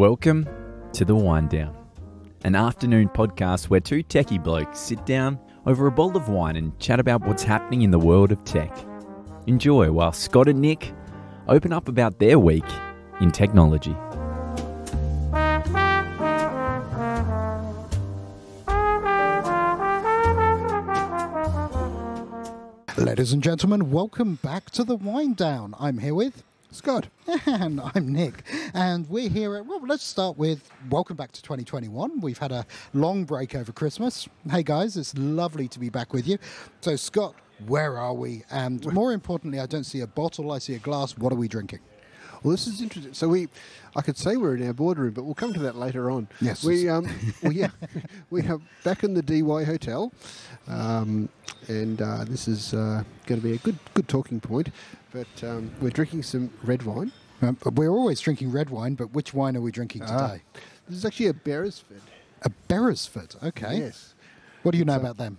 Welcome to The Wind Down, an afternoon podcast where two techie blokes sit down over a bowl of wine and chat about what's happening in the world of tech. Enjoy while Scott and Nick open up about their week in technology. Ladies and gentlemen, welcome back to the Wind Down. I'm here with Scott. and I'm Nick, and we're here. At, well, let's start with welcome back to 2021. We've had a long break over Christmas. Hey guys, it's lovely to be back with you. So, Scott, where are we? And more importantly, I don't see a bottle, I see a glass. What are we drinking? Well, this is interesting. So we, I could say we're in our boardroom, but we'll come to that later on. Yes. We um, we are, we are back in the DY Hotel, um, and uh, this is uh, going to be a good good talking point. But um, we're drinking some red wine. Um, we're always drinking red wine, but which wine are we drinking Ah. today? This is actually a Beresford. A Beresford. Okay. Yes. What do you know So- about them?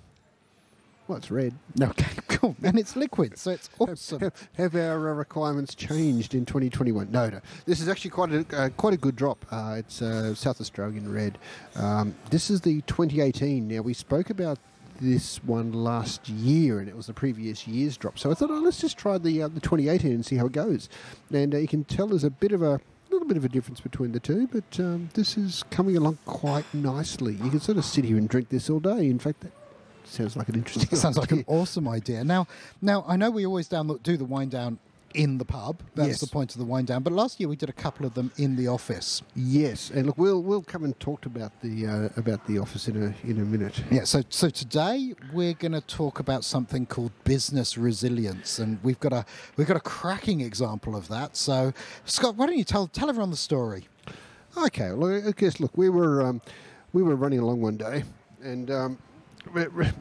Well, it's red. Okay, cool. And it's liquid, so it's awesome. Have, have our uh, requirements changed in 2021? No, no. This is actually quite a uh, quite a good drop. Uh, it's uh, South Australian red. Um, this is the 2018. Now we spoke about this one last year, and it was the previous year's drop. So I thought, oh, let's just try the uh, the 2018 and see how it goes. And uh, you can tell there's a bit of a little bit of a difference between the two, but um, this is coming along quite nicely. You can sort of sit here and drink this all day. In fact, that sounds like an interesting. Sounds like an awesome idea. Now, now I know we always down do the wind down in the pub. That's Yes. the point of the wind down. But last year we did a couple of them in the office. Yes, and look, we'll we'll come and talk about the uh, about the office in a in a minute. Yeah. So so today we're going to talk about something called business resilience, and we've got a we've got a cracking example of that. So Scott, why don't you tell tell everyone the story? Okay, well, I guess look, we were um, we were running along one day, and um, re- re-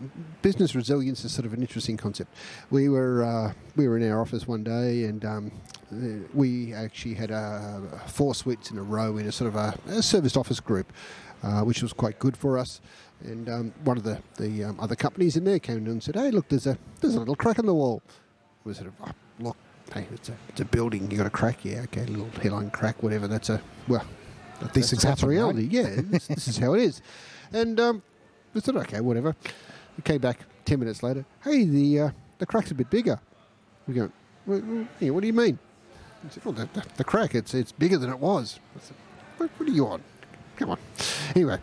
business resilience is sort of an interesting concept. We were uh, we were in our office one day, and um, uh, we actually had uh, four suites in a row in a sort of a, a serviced office group, uh, which was quite good for us. And um, one of the the um, other companies in there came in and said, "Hey, look, there's a there's a little crack in the wall." We sort of oh, look. Hey, it's a, it's a building. You got a crack, yeah? Okay, a little headline crack, whatever. That's a well. These that's- things happen, right? reality. Yeah, this, this is how it is. And um, we said, okay, whatever. We came back ten minutes later. Hey, the uh, the crack's a bit bigger. We go, well, yeah, what do you mean? He said, well, the, the, the crack, it's it's bigger than it was. I said, what, what are you on? Come on. Anyway,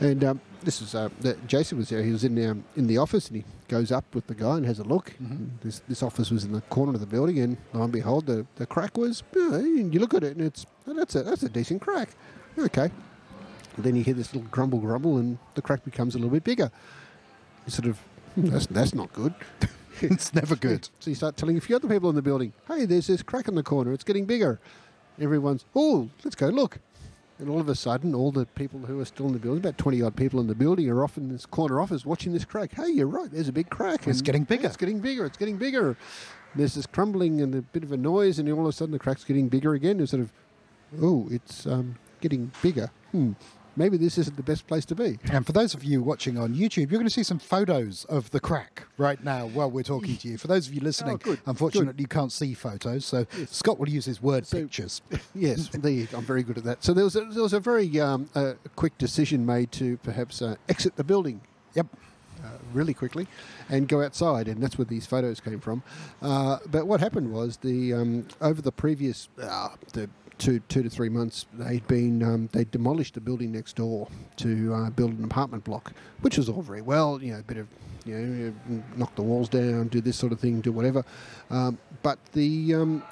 and um, this was uh, the, Jason was there. He was in um, in the office, and he goes up with the guy and has a look. And This this office was in the corner of the building, and lo and behold, the, the crack was. And you look at it, and it's oh, that's a that's a decent crack. Okay. Then you hear this little grumble, grumble, and the crack becomes a little bit bigger. You sort of "Hmm, that's that's not good. it's never good. So you start telling a few other people in the building, hey, there's this crack in the corner, it's getting bigger. Everyone's, oh, let's go look. And all of a sudden, all the people who are still in the building, about 20 odd people in the building, are off in this corner office watching this crack. Hey, you're right, there's a big crack. It's And, getting bigger. "Yeah, It's getting bigger, it's getting bigger. There's this crumbling and a bit of a noise, and all of a sudden the crack's getting bigger again. It's sort of, oh, it's um, getting bigger. Hmm, maybe this isn't the best place to be. And for those of you watching on YouTube, you're going to see some photos of the crack right now while we're talking to you. For those of you listening, Oh, good, unfortunately, you can't see photos, so Scott will use his word So- pictures. Yes, go. I'm very good at that. So there was a, there was a very um, uh, quick decision made to perhaps uh, exit the building Yep. uh, really quickly and go outside, and that's where these photos came from. Uh, but what happened was the um, over the previous uh, the two two to three months, they'd been um, they demolished the building next door to uh, build an apartment block, which was all very well, you know, a bit of you know, knock the walls down, do this sort of thing, do whatever. Um, but the um,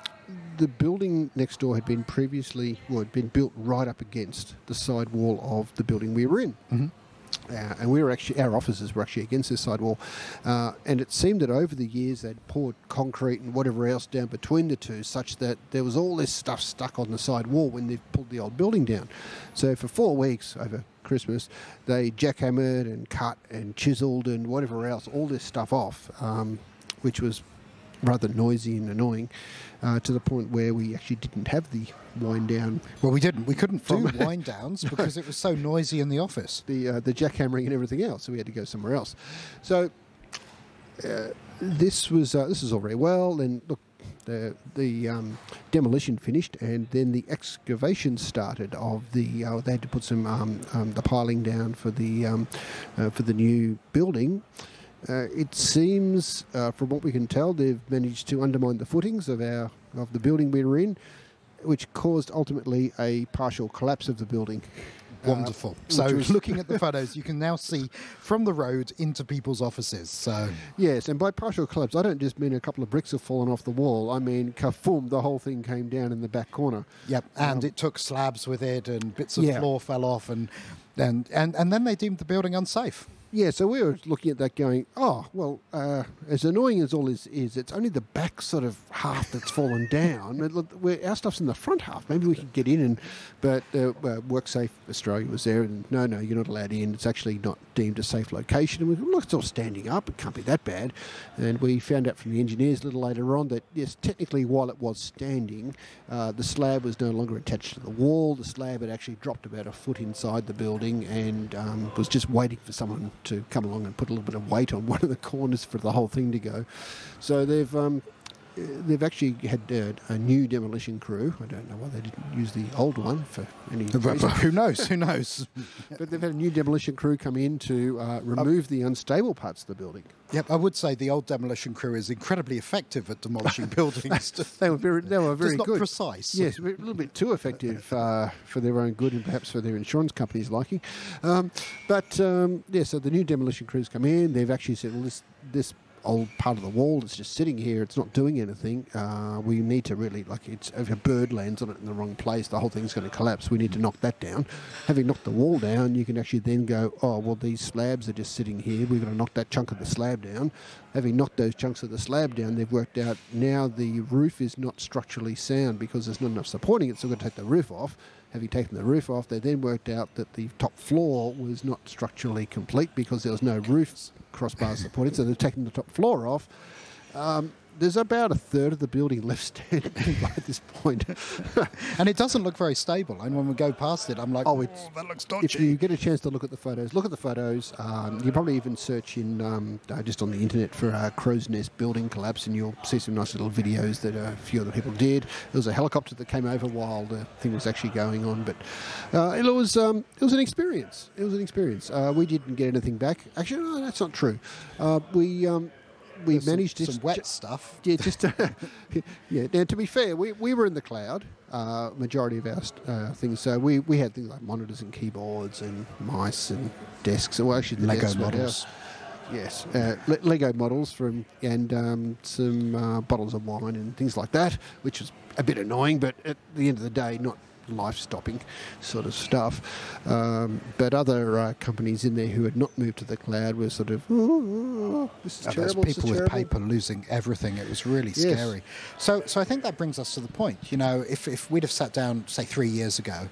the building next door had been previously, well, had been built right up against the side wall of the building we were in. Uh, and we were actually, our offices were actually against this side wall. Uh, and it seemed that over the years they'd poured concrete and whatever else down between the two, such that there was all this stuff stuck on the side wall when they pulled the old building down. So for four weeks over Christmas, they jackhammered and cut and chiseled and whatever else, all this stuff off, um, which was rather noisy and annoying uh, to the point where we actually didn't have the wind down Well, we didn't. We couldn't do wind downs because it was so noisy in the office. the uh, the jackhammering and everything else, so we had to go somewhere else. So uh, this was uh, this is all very well, and look, the the um, demolition finished, and then the excavation started. Of the uh, they had to put some um, um, the piling down for the um, uh, for the new building. Uh, it seems, uh, from what we can tell, they've managed to undermine the footings of our of the building we were in, which caused ultimately a partial collapse of the building. Uh, Wonderful. so, which was- looking at the photos, you can now see from the road into people's offices. So, Yes, and by partial collapse, I don't just mean a couple of bricks have fallen off the wall. I mean, kafoom, the whole thing came down in the back corner. yep. And it took slabs with it, and bits of Yeah. floor fell off, and and and and then they deemed the building unsafe. Yeah, so we were looking at that going, oh, well, uh, as annoying as all this is, it's only the back sort of half that's fallen down. It look- we're- Our stuff's in the front half. Maybe we could get in, and but uh, uh, WorkSafe Australia was there, and no, no, you're not allowed in. It's actually not deemed a safe location. And we thought, look, it's all standing up. It can't be that bad. And we found out from the engineers a little later on that, yes, technically, while it was standing, uh, the slab was no longer attached to the wall. The slab had actually dropped about a foot inside the building and um, was just waiting for someone to come along and put a little bit of weight on one of the corners for the whole thing to go. So they've um, they've actually had uh, a new demolition crew. I don't know why they didn't use the old one for any reason. who knows? Who knows? But they've had a new demolition crew come in to uh, remove the unstable parts of the building. Yep. I would say the old demolition crew is incredibly effective at demolishing buildings. They were very, they were very good. precise. Yes, a little bit too effective uh, for their own good and perhaps for their insurance company's liking. Um, but um, yeah, so the new demolition crews come in. They've actually said, well, this this old part of the wall that's just sitting here, it's not doing anything. Uh, we need to really like it's if a bird lands on it in the wrong place, the whole thing's going to collapse. We need to knock that down. Having knocked the wall down, you can actually then go, oh well, these slabs are just sitting here. We've got to knock that chunk of the slab down. Having knocked those chunks of the slab down, they've worked out now the roof is not structurally sound because there's not enough supporting it. So we're going to take the roof off. Having taken the roof off, they then worked out that the top floor was not structurally complete because there was no roof crossbar supported. So they've taken the top floor off. Um, there's about a third of the building left standing by this point. And it doesn't look very stable. And when we go past it, I'm like, Oh, oh, it's- that looks dodgy. if you get a chance to look at the photos, look at the photos. Um, you probably even search in um, uh, just on the internet for uh, Crows Nest building collapse, and you'll see some nice little videos that a few other people did. There was a helicopter that came over while the thing was actually going on, but uh, it was um, it was an experience. It was an experience. Uh, we didn't get anything back. Actually, no, that's not true. Uh, we um, we There's some- managed to some wet stuff. yeah, just to, yeah. Now, to be fair, we, we were in the cloud. Uh, majority of our uh, things, so we, we had things like monitors and keyboards and mice and desks. Well, actually, the Lego desks models. Yes, uh, Le- Lego models from and um, some uh, bottles of wine and things like that, which was a bit annoying, but at the end of the day, not life-stopping sort of stuff. Um, but other uh, companies in there who had not moved to the cloud were sort of, oh, this is And terrible. people with paper losing everything. It was really Yes. scary. So, so I think that brings us to the point. You know, if, if we'd have sat down, say, three years ago,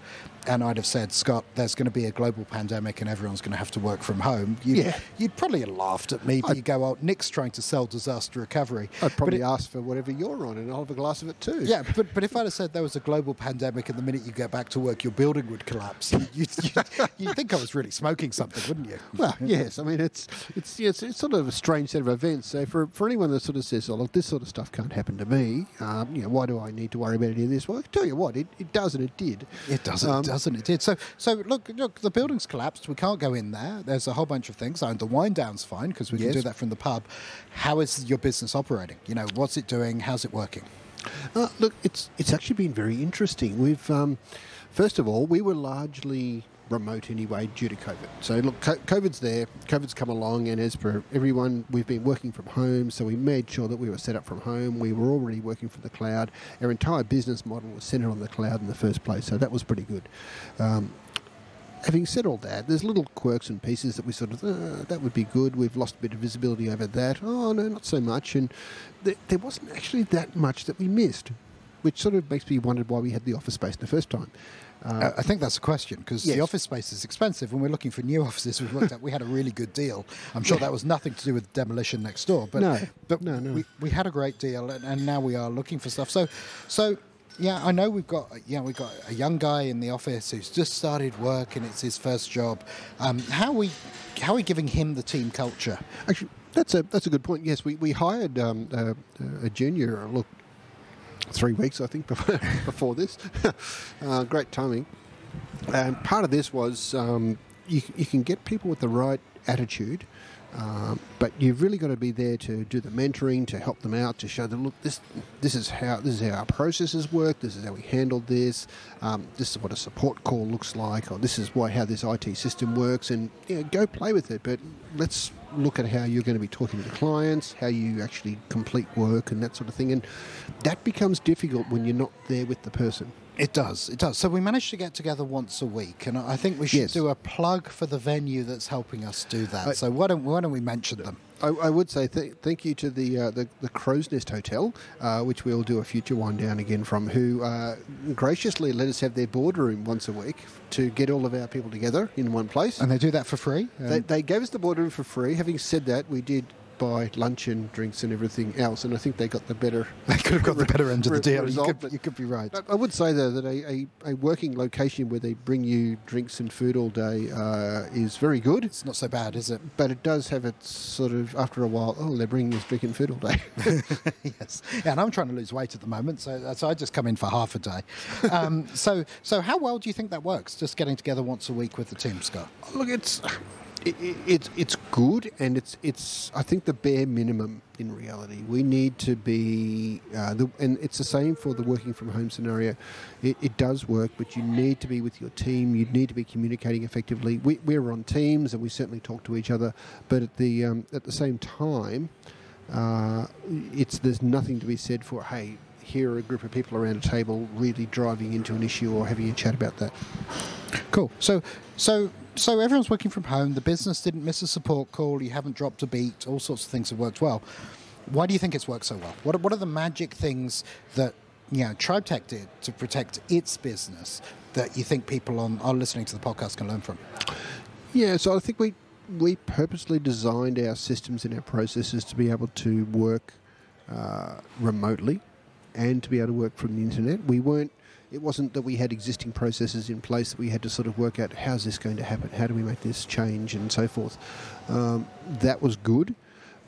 and I'd have said, Scott, there's going to be a global pandemic and everyone's going to have to work from home, you'd, Yeah. you'd probably have laughed at me. But you go, oh, Nick's trying to sell disaster recovery. I'd probably it- ask for whatever you're on, and I'll have a glass of it too. Yeah, but, but if I'd have said there was a global pandemic and the minute you get back to work, your building would collapse, you'd, you'd, you'd think I was really smoking something, wouldn't you? Well, yes. I mean, it's it's it's, it's sort of a strange set of events. So for for anyone that sort of says, "Oh, look, this sort of stuff can't happen to me," um, you know, why do I need to worry about any of this? Well, I tell you what, it, it does and it did. It doesn't, Um, doesn't it? Did so. So look, look, the building's collapsed. We can't go in there. There's a whole bunch of things. And the wind down's fine because we can do that from the pub. How is your business operating? You know, what's it doing? How's it working? Uh, look, it's it's actually been very interesting. We've um, first of all, we were largely remote anyway due to COVID. So look, COVID's there. COVID's come along, and as for everyone, we've been working from home. So we made sure that we were set up from home. We were already working from the cloud. Our entire business model was centered on the cloud in the first place. So that was pretty good. Um, having said all that, there's little quirks and pieces that we sort of, uh, that would be good. We've lost a bit of visibility over that. Oh, no, not so much. And th- there wasn't actually that much that we missed, which sort of makes me wonder why we had the office space in the first time. Uh, I think that's a question because the office space is expensive. When we're looking for new offices, we worked out we had a really good deal. I'm sure that was nothing to do with demolition next door, but No. but No, no. We, we had a great deal, and, and now we are looking for stuff. So, so yeah, I know we've got yeah we've got a young guy in the office who's just started work and it's his first job. Um, how are we how are we giving him the team culture? Actually, that's a that's a good point. Yes, we we hired um, uh, a junior. Look, three weeks, I think, before, before this. uh, great timing. And part of this was um, you, you can get people with the right attitude. Um, but you've really got to be there to do the mentoring, to help them out, to show them, look, this this is how this is how our processes work. This is how we handled this. Um, this is what a support call looks like, or this is why how this IT system works. And you know, go play with it. But let's look at how you're going to be talking to the clients, how you actually complete work, and that sort of thing. And that becomes difficult when you're not there with the person. It does. It does. So we managed to get together once a week, and I think we should Yes. do a plug for the venue that's helping us do that. I- so why don't why don't we mention them? I, I would say th- thank you to the uh, the, the Crows Nest Hotel, uh, which we'll do a future one down again from, who uh, graciously let us have their boardroom once a week to get all of our people together in one place. And they do that for free. They, they gave us the boardroom for free. Having said that, we did buy lunch and drinks and everything else, and I think they got the better. they could have got the better end of the deal. You could, but- you could be right. I- I would say though that a, a, a working location where they bring you drinks and food all day uh, is very good. It's not so bad, is it? But it does have its sort of after a while. Oh, they're bringing us drink and food all day. yes. Yeah, and I'm trying to lose weight at the moment, so, so I just come in for half a day. Um, so, so how well do you think that works? Just getting together once a week with the team, Scott. Look, it's it, it, it's it's good, and it's it's I think the bare minimum in reality. We need to be, uh, the, and it's the same for the working from home scenario. It, it does work, but you need to be with your team. You need to be communicating effectively. We, we're on teams, and we certainly talk to each other, but at the um, at the same time, uh, it's there's nothing to be said for hey. Here are a group of people around a table really driving into an issue or having a chat about that. Cool. So, so, so everyone's working from home. The business didn't miss a support call. You haven't dropped a beat. All sorts of things have worked well. Why do you think it's worked so well? What are, what are the magic things that you know TribeTech did to protect its business that you think people on are listening to the podcast can learn from? Yeah, so I think we we purposely designed our systems and our processes to be able to work uh, remotely and to be able to work from the internet. We weren't. It wasn't that we had existing processes in place that we had to sort of work out how's this going to happen, how do we make this change, and so forth. Um, that was good.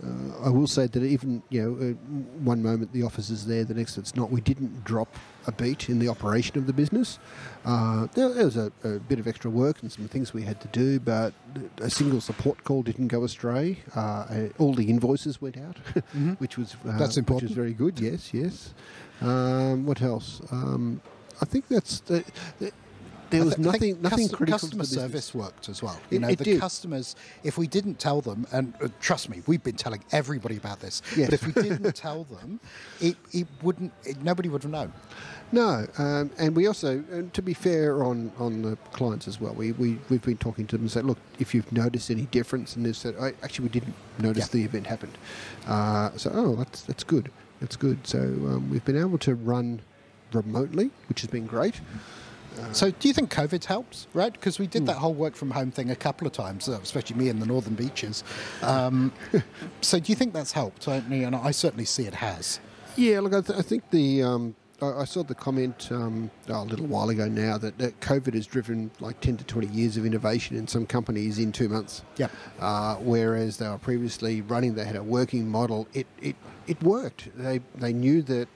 Uh, I will say that even you know, uh, one moment the office is there, the next it's not. We didn't drop a beat in the operation of the business. Uh, there, there was a, a bit of extra work and some things we had to do, but a single support call didn't go astray. Uh, all the invoices went out, which was uh, That's Which important. was very good. Yes, yes. Um, what else? Um, I think that's the, the, there was I nothing nothing cus- critical Customer the service worked as well. You It- know, it the did. customers. If we didn't tell them, and uh, trust me, we've been telling everybody about this. Yes. But if we didn't tell them, it, it wouldn't. It, nobody would have known. No, um, and we also, and to be fair on, on the clients as well, we, we, we've been talking to them and said, look, if you've noticed any difference, and they've said, I, actually, we didn't notice Yeah. the event happened. Uh, so, oh, that's, that's good. That's good. So um, we've been able to run remotely, which has been great. So, do you think COVID's helped, right? Because we Hmm. did that whole work from home thing a couple of times, uh, especially me in the northern beaches. Um, so, do you think that's helped? I, mean, I certainly see it has. Yeah, look, I, th- I think the um, I, I saw the comment um, oh, a little while ago now that, that COVID has driven like ten to twenty years of innovation in some companies in two months. Yep. Uh, whereas they were previously running, they had a working model. It it, it worked. They they knew that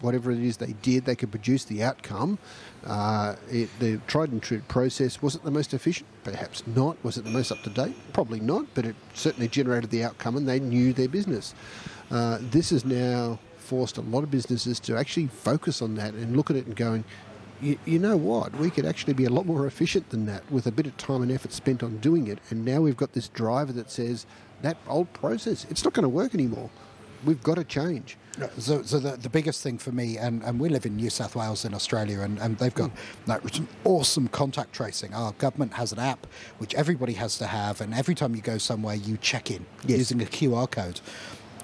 whatever it is they did, they could produce the outcome. Uh, it, the tried and true process was it the most efficient? Perhaps not. Was it the most up to date? Probably not. But it certainly generated the outcome, and they knew their business. Uh, this has now forced a lot of businesses to actually focus on that and look at it and going, you know what? We could actually be a lot more efficient than that with a bit of time and effort spent on doing it. And now we've got this driver that says that old process, it's not going to work anymore. We've got to change. So, so the, the biggest thing for me, and, and we live in New South Wales in Australia, and, and they've got hmm. like, some awesome contact tracing. Our government has an app which everybody has to have, and every time you go somewhere, you check in Yes. using a QR code.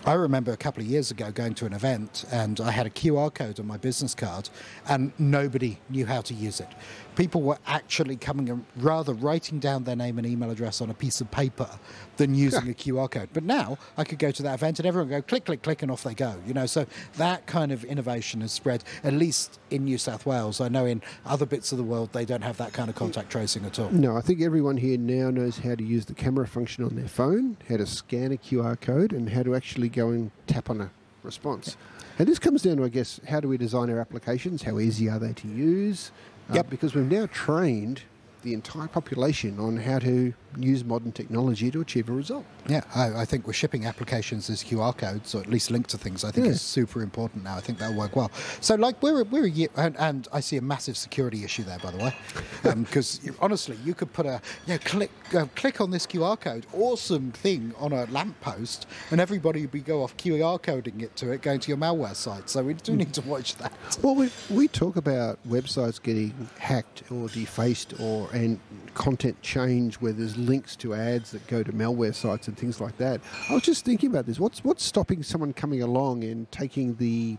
I remember a couple of years ago going to an event, and I had a QR code on my business card, and nobody knew how to use it. People were actually coming and rather writing down their name and email address on a piece of paper than using a QR code. But now I could go to that event and everyone go click, click, click, and off they go. You know, so that kind of innovation has spread, at least in New South Wales. I know in other bits of the world they don't have that kind of contact tracing at all. No, I think everyone here now knows how to use the camera function on their phone, how to scan a QR code, and how to actually go and tap on a response. And this comes down to, I guess, how do we design our applications? How easy are they to use? Uh, Because we've now trained the entire population on how to use modern technology to achieve a result. Yeah, I, I think we're shipping applications as QR codes, or at least linked to things. I think Yeah. is super important now. I think that'll work well. So, like, we're we're a year, and, and I see a massive security issue there, by the way, because honestly, you could put a you know, click uh, click on this QR code, awesome thing on a lamppost, and everybody would be go off QR coding it to it, going to your malware site. So we do need to watch that. Well, we, we talk about websites getting hacked or defaced or and content change where there's links to ads that go to malware sites and things like that. I was just thinking about this. What's what's stopping someone coming along and taking the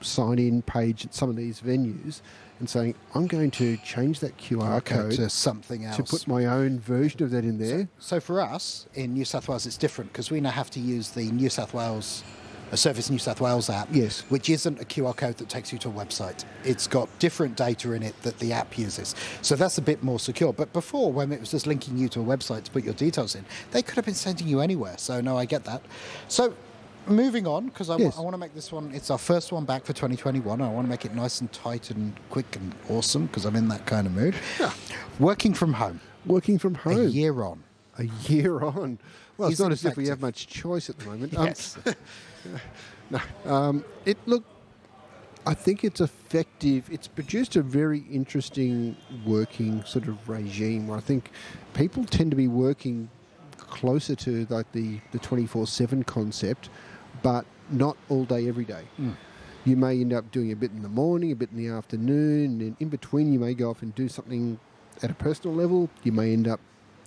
sign in page at some of these venues and saying, I'm going to change that QR code to something else. to put my own version of that in there. So for us in New South Wales, it's different because we now have to use the New South Wales, a Service New South Wales app. Yes. Which isn't a QR code that takes you to a website. It's got different data in it that the app uses. So that's a bit more secure. But before, when it was just linking you to a website to put your details in, they could have been sending you anywhere. So no, I get that. So. Moving on, because I, Yes. I want to make this one, it's our first one back for 2021. I want to make it nice and tight and quick and awesome because I'm in that kind of mood. Yeah. Working from home, Working from home. a year on. A year on. Well, it's Isn't not as if we have much choice at the moment. Um, Yes. No. Um, it look. I think it's effective. It's produced a very interesting working sort of regime where I think people tend to be working closer to like the the twenty four seven concept, but not all day every day. You may end up doing a bit in the morning, a bit in the afternoon, and in between you may go off and do something at a personal level. You may end up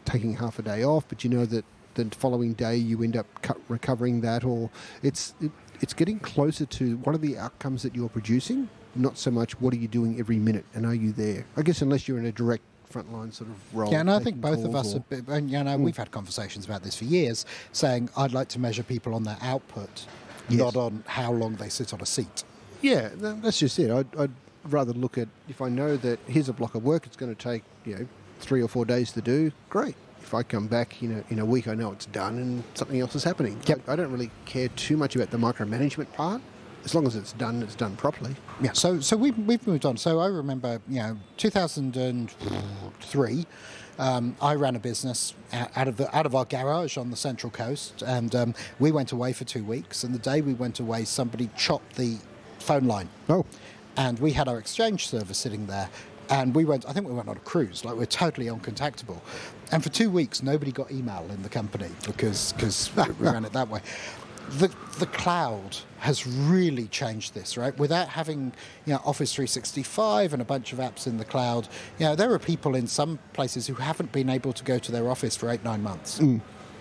taking half a day off, but you know that the following day you end up cut, recovering that, or it's it, it's getting closer to what are the outcomes that you're producing, not so much what are you doing every minute and are you there. I guess unless you're in a direct frontline sort of role. Yeah, and I think both of us, been, and you know, hmm. we've had conversations about this for years, saying I'd like to measure people on their output, Yes. not on how long they sit on a seat. Yeah, that's just it. I'd, I'd rather look at if I know that here's a block of work, it's going to take you know three or four days to do. Great. If I come back, you know, in a week, I know it's done and something else is happening. Yep. I, I don't really care too much about the micromanagement part. As long as it's done, it's done properly. Yeah, so so we've we've moved on. So I remember, you know, 2003. Um, I ran a business out of the out of our garage on the central coast, and um, we went away for two weeks. And the day we went away, somebody chopped the phone line. Oh, and we had our exchange server sitting there and we went i think we went on a cruise like we're totally uncontactable. And for two weeks nobody got email in the company because because we ran it that way. The the cloud has really changed this right? Without having you know office 365 and a bunch of apps in the cloud you know there are people in some places who haven't been able to go to their office for eight nine months.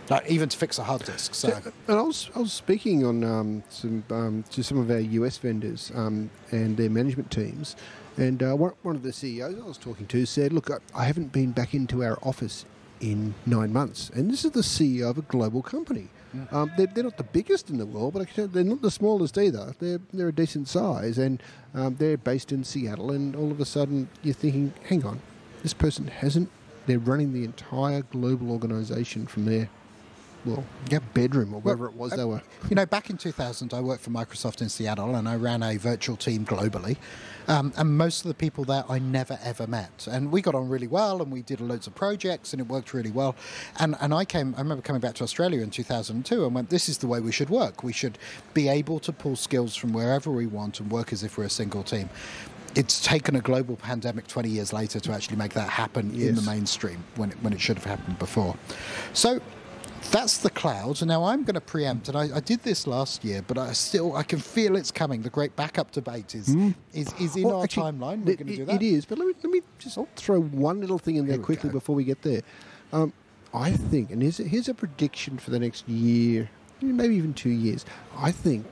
Like even to fix a hard disk so. And I was, I was speaking on um, some um, to some of our US vendors um, and their management teams, and uh, one, one of the CEOs I was talking to said, "Look, I, haven't been back into our office in nine months, and this is the CEO of a global company. Um, they're, they're not the biggest in the world, but I can tell they're not the smallest either. They're they're a decent size, and um, they're based in Seattle. And all of a sudden, you're thinking, hang on, this person hasn't. They're running the entire global organisation from their well, yeah, bedroom or wherever Well, it was uh, they were. You know, back in 2000, I worked for Microsoft in Seattle and I ran a virtual team globally. Um, and most of the people there I never ever met. And we got on really well and we did loads of projects and it worked really well. And, and I came, I remember coming back to Australia in 2002 and went, this is the way we should work. We should be able to pull skills from wherever we want and work as if we're a single team. It's taken a global pandemic 20 years later to actually make that happen in the mainstream when it, when it should have happened before. So that's the cloud. Now I'm going to preempt, and I, I did this last year, but I still I can feel it's coming. The great backup debate is is, is in Well, our actually, timeline. We're it- going to do that. It is, but let me let me just throw one little thing in there quickly go. before we get there. Um, I think, and here's a, here's a prediction for the next year, maybe even two years. I think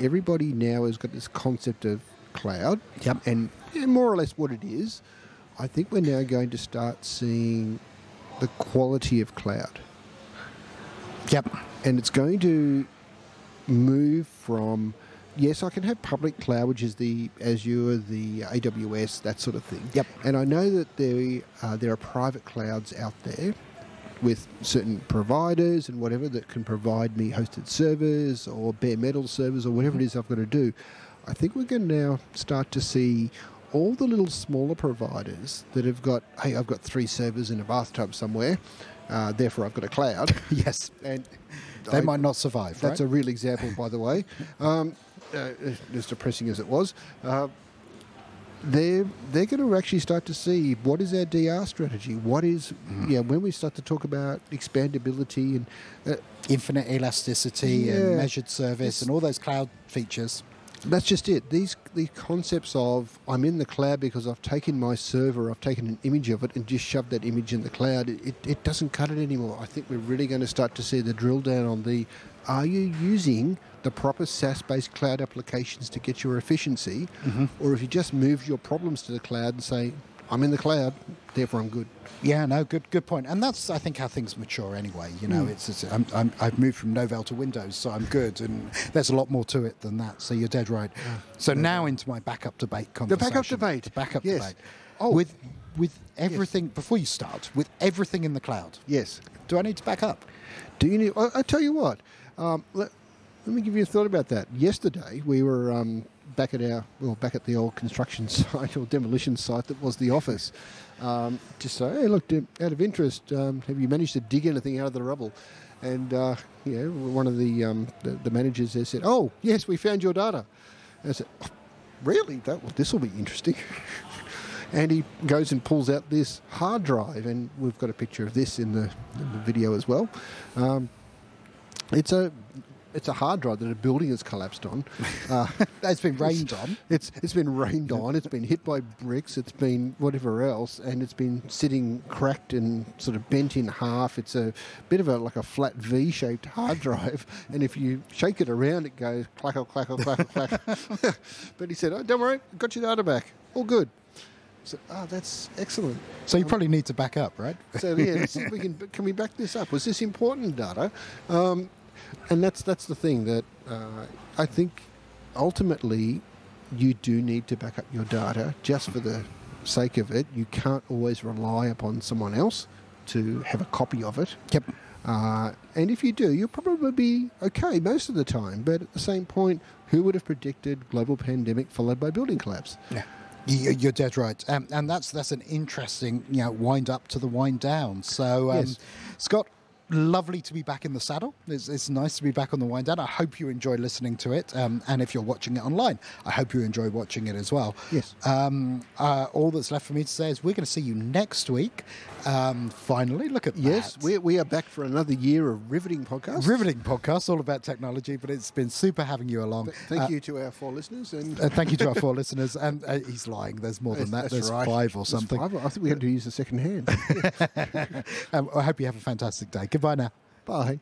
everybody now has got this concept of cloud, Yep. and yeah, more or less what it is. I think we're now going to start seeing the quality of cloud. Yep. and it's going to move from yes, I can have public cloud, which is the Azure, the AWS, that sort of thing. Yep. And I know that there uh, there are private clouds out there with certain providers and whatever that can provide me hosted servers or bare metal servers or whatever it is I've got to do. I think we're going to now start to see all the little smaller providers that have got, hey, I've got three servers in a bathtub somewhere, uh, therefore I've got a cloud. yes, and they I- might not survive. That's right? a real example, by the way. Um, uh, as depressing as it was, uh, they're they're going to actually start to see what is our DR strategy. What is Mm-hmm. yeah when we start to talk about expandability and uh, infinite elasticity Yeah. and measured service and all those cloud features. That's just it. These these concepts of I'm in the cloud because I've taken my server, I've taken an image of it and just shoved that image in the cloud. It, it, it doesn't cut it anymore. I think we're really going to start to see the drill down on the are you using the proper SaaS based cloud applications to get your efficiency, mm-hmm. or if you just moved your problems to the cloud and say I'm in the cloud, therefore I'm good. Yeah, no, good, good point. And that's, I think, how things mature anyway. You know, it's, it's I'm, I'm, I've moved from Novell to Windows, so I'm good, and there's a lot more to it than that. So you're dead right. So now into my backup debate conversation. The backup debate. The backup Yes. debate. Oh. with with everything before you start, with everything in the cloud. Yes. Do I need to back up? Do you need? I, I tell you what. Um, let, let me give you a thought about that. Yesterday we were um, back at our well back at the old construction site or demolition site that was the office. Um, just say, hey, look, out of interest, um, have you managed to dig anything out of the rubble? And uh, one of the, um, the the managers there said, "Oh, yes, we found your data." And I said, "Oh, "Really? That well, this will be interesting." and he goes and pulls out this hard drive, and we've got a picture of this in the, in the video as well. Um, it's a it's a hard drive that a building has collapsed on. Uh, It's been rained on. it's it's been rained on. It's been hit by bricks. It's been whatever else, and it's been sitting cracked and sort of bent in half. It's a bit of a like a flat V-shaped hard drive, and if you shake it around, it goes clackle clackle clackle clack. but he said, "Oh, don't worry, got your data back. All good." So, oh, that's excellent. So you probably need to back up, right? So yeah, let's see if we can can we back this up? Was this important data? Um, and that's that's the thing that uh, I think ultimately you do need to back up your data just for the sake of it. You can't always rely upon someone else to have a copy of it. Yep. Uh, and if you do, you'll probably be okay most of the time. But at the same point, who would have predicted global pandemic followed by building collapse? Yeah. You- You're dead right, um, and that's that's an interesting you know wind up to the wind down. So, um, Yes. Scott, lovely to be back in the saddle. It's, it's nice to be back on the wind down. I hope you enjoy listening to it, um, and if you're watching it online, I hope you enjoy watching it as well. Yes. Um, uh, all that's left for me to say is we're going to see you next week. Um, finally, look at this. Yes, that. we, we are back for another year of riveting podcasts. riveting podcast all about technology, but it's been super having you along. But Thank Uh, you to our four listeners. And Uh, thank you to our four listeners. And uh, he's lying. There's more than that. There's right. five or There's something. five. I think we had to use the second hand. Um, I hope you have a fantastic day. Goodbye now. Bye.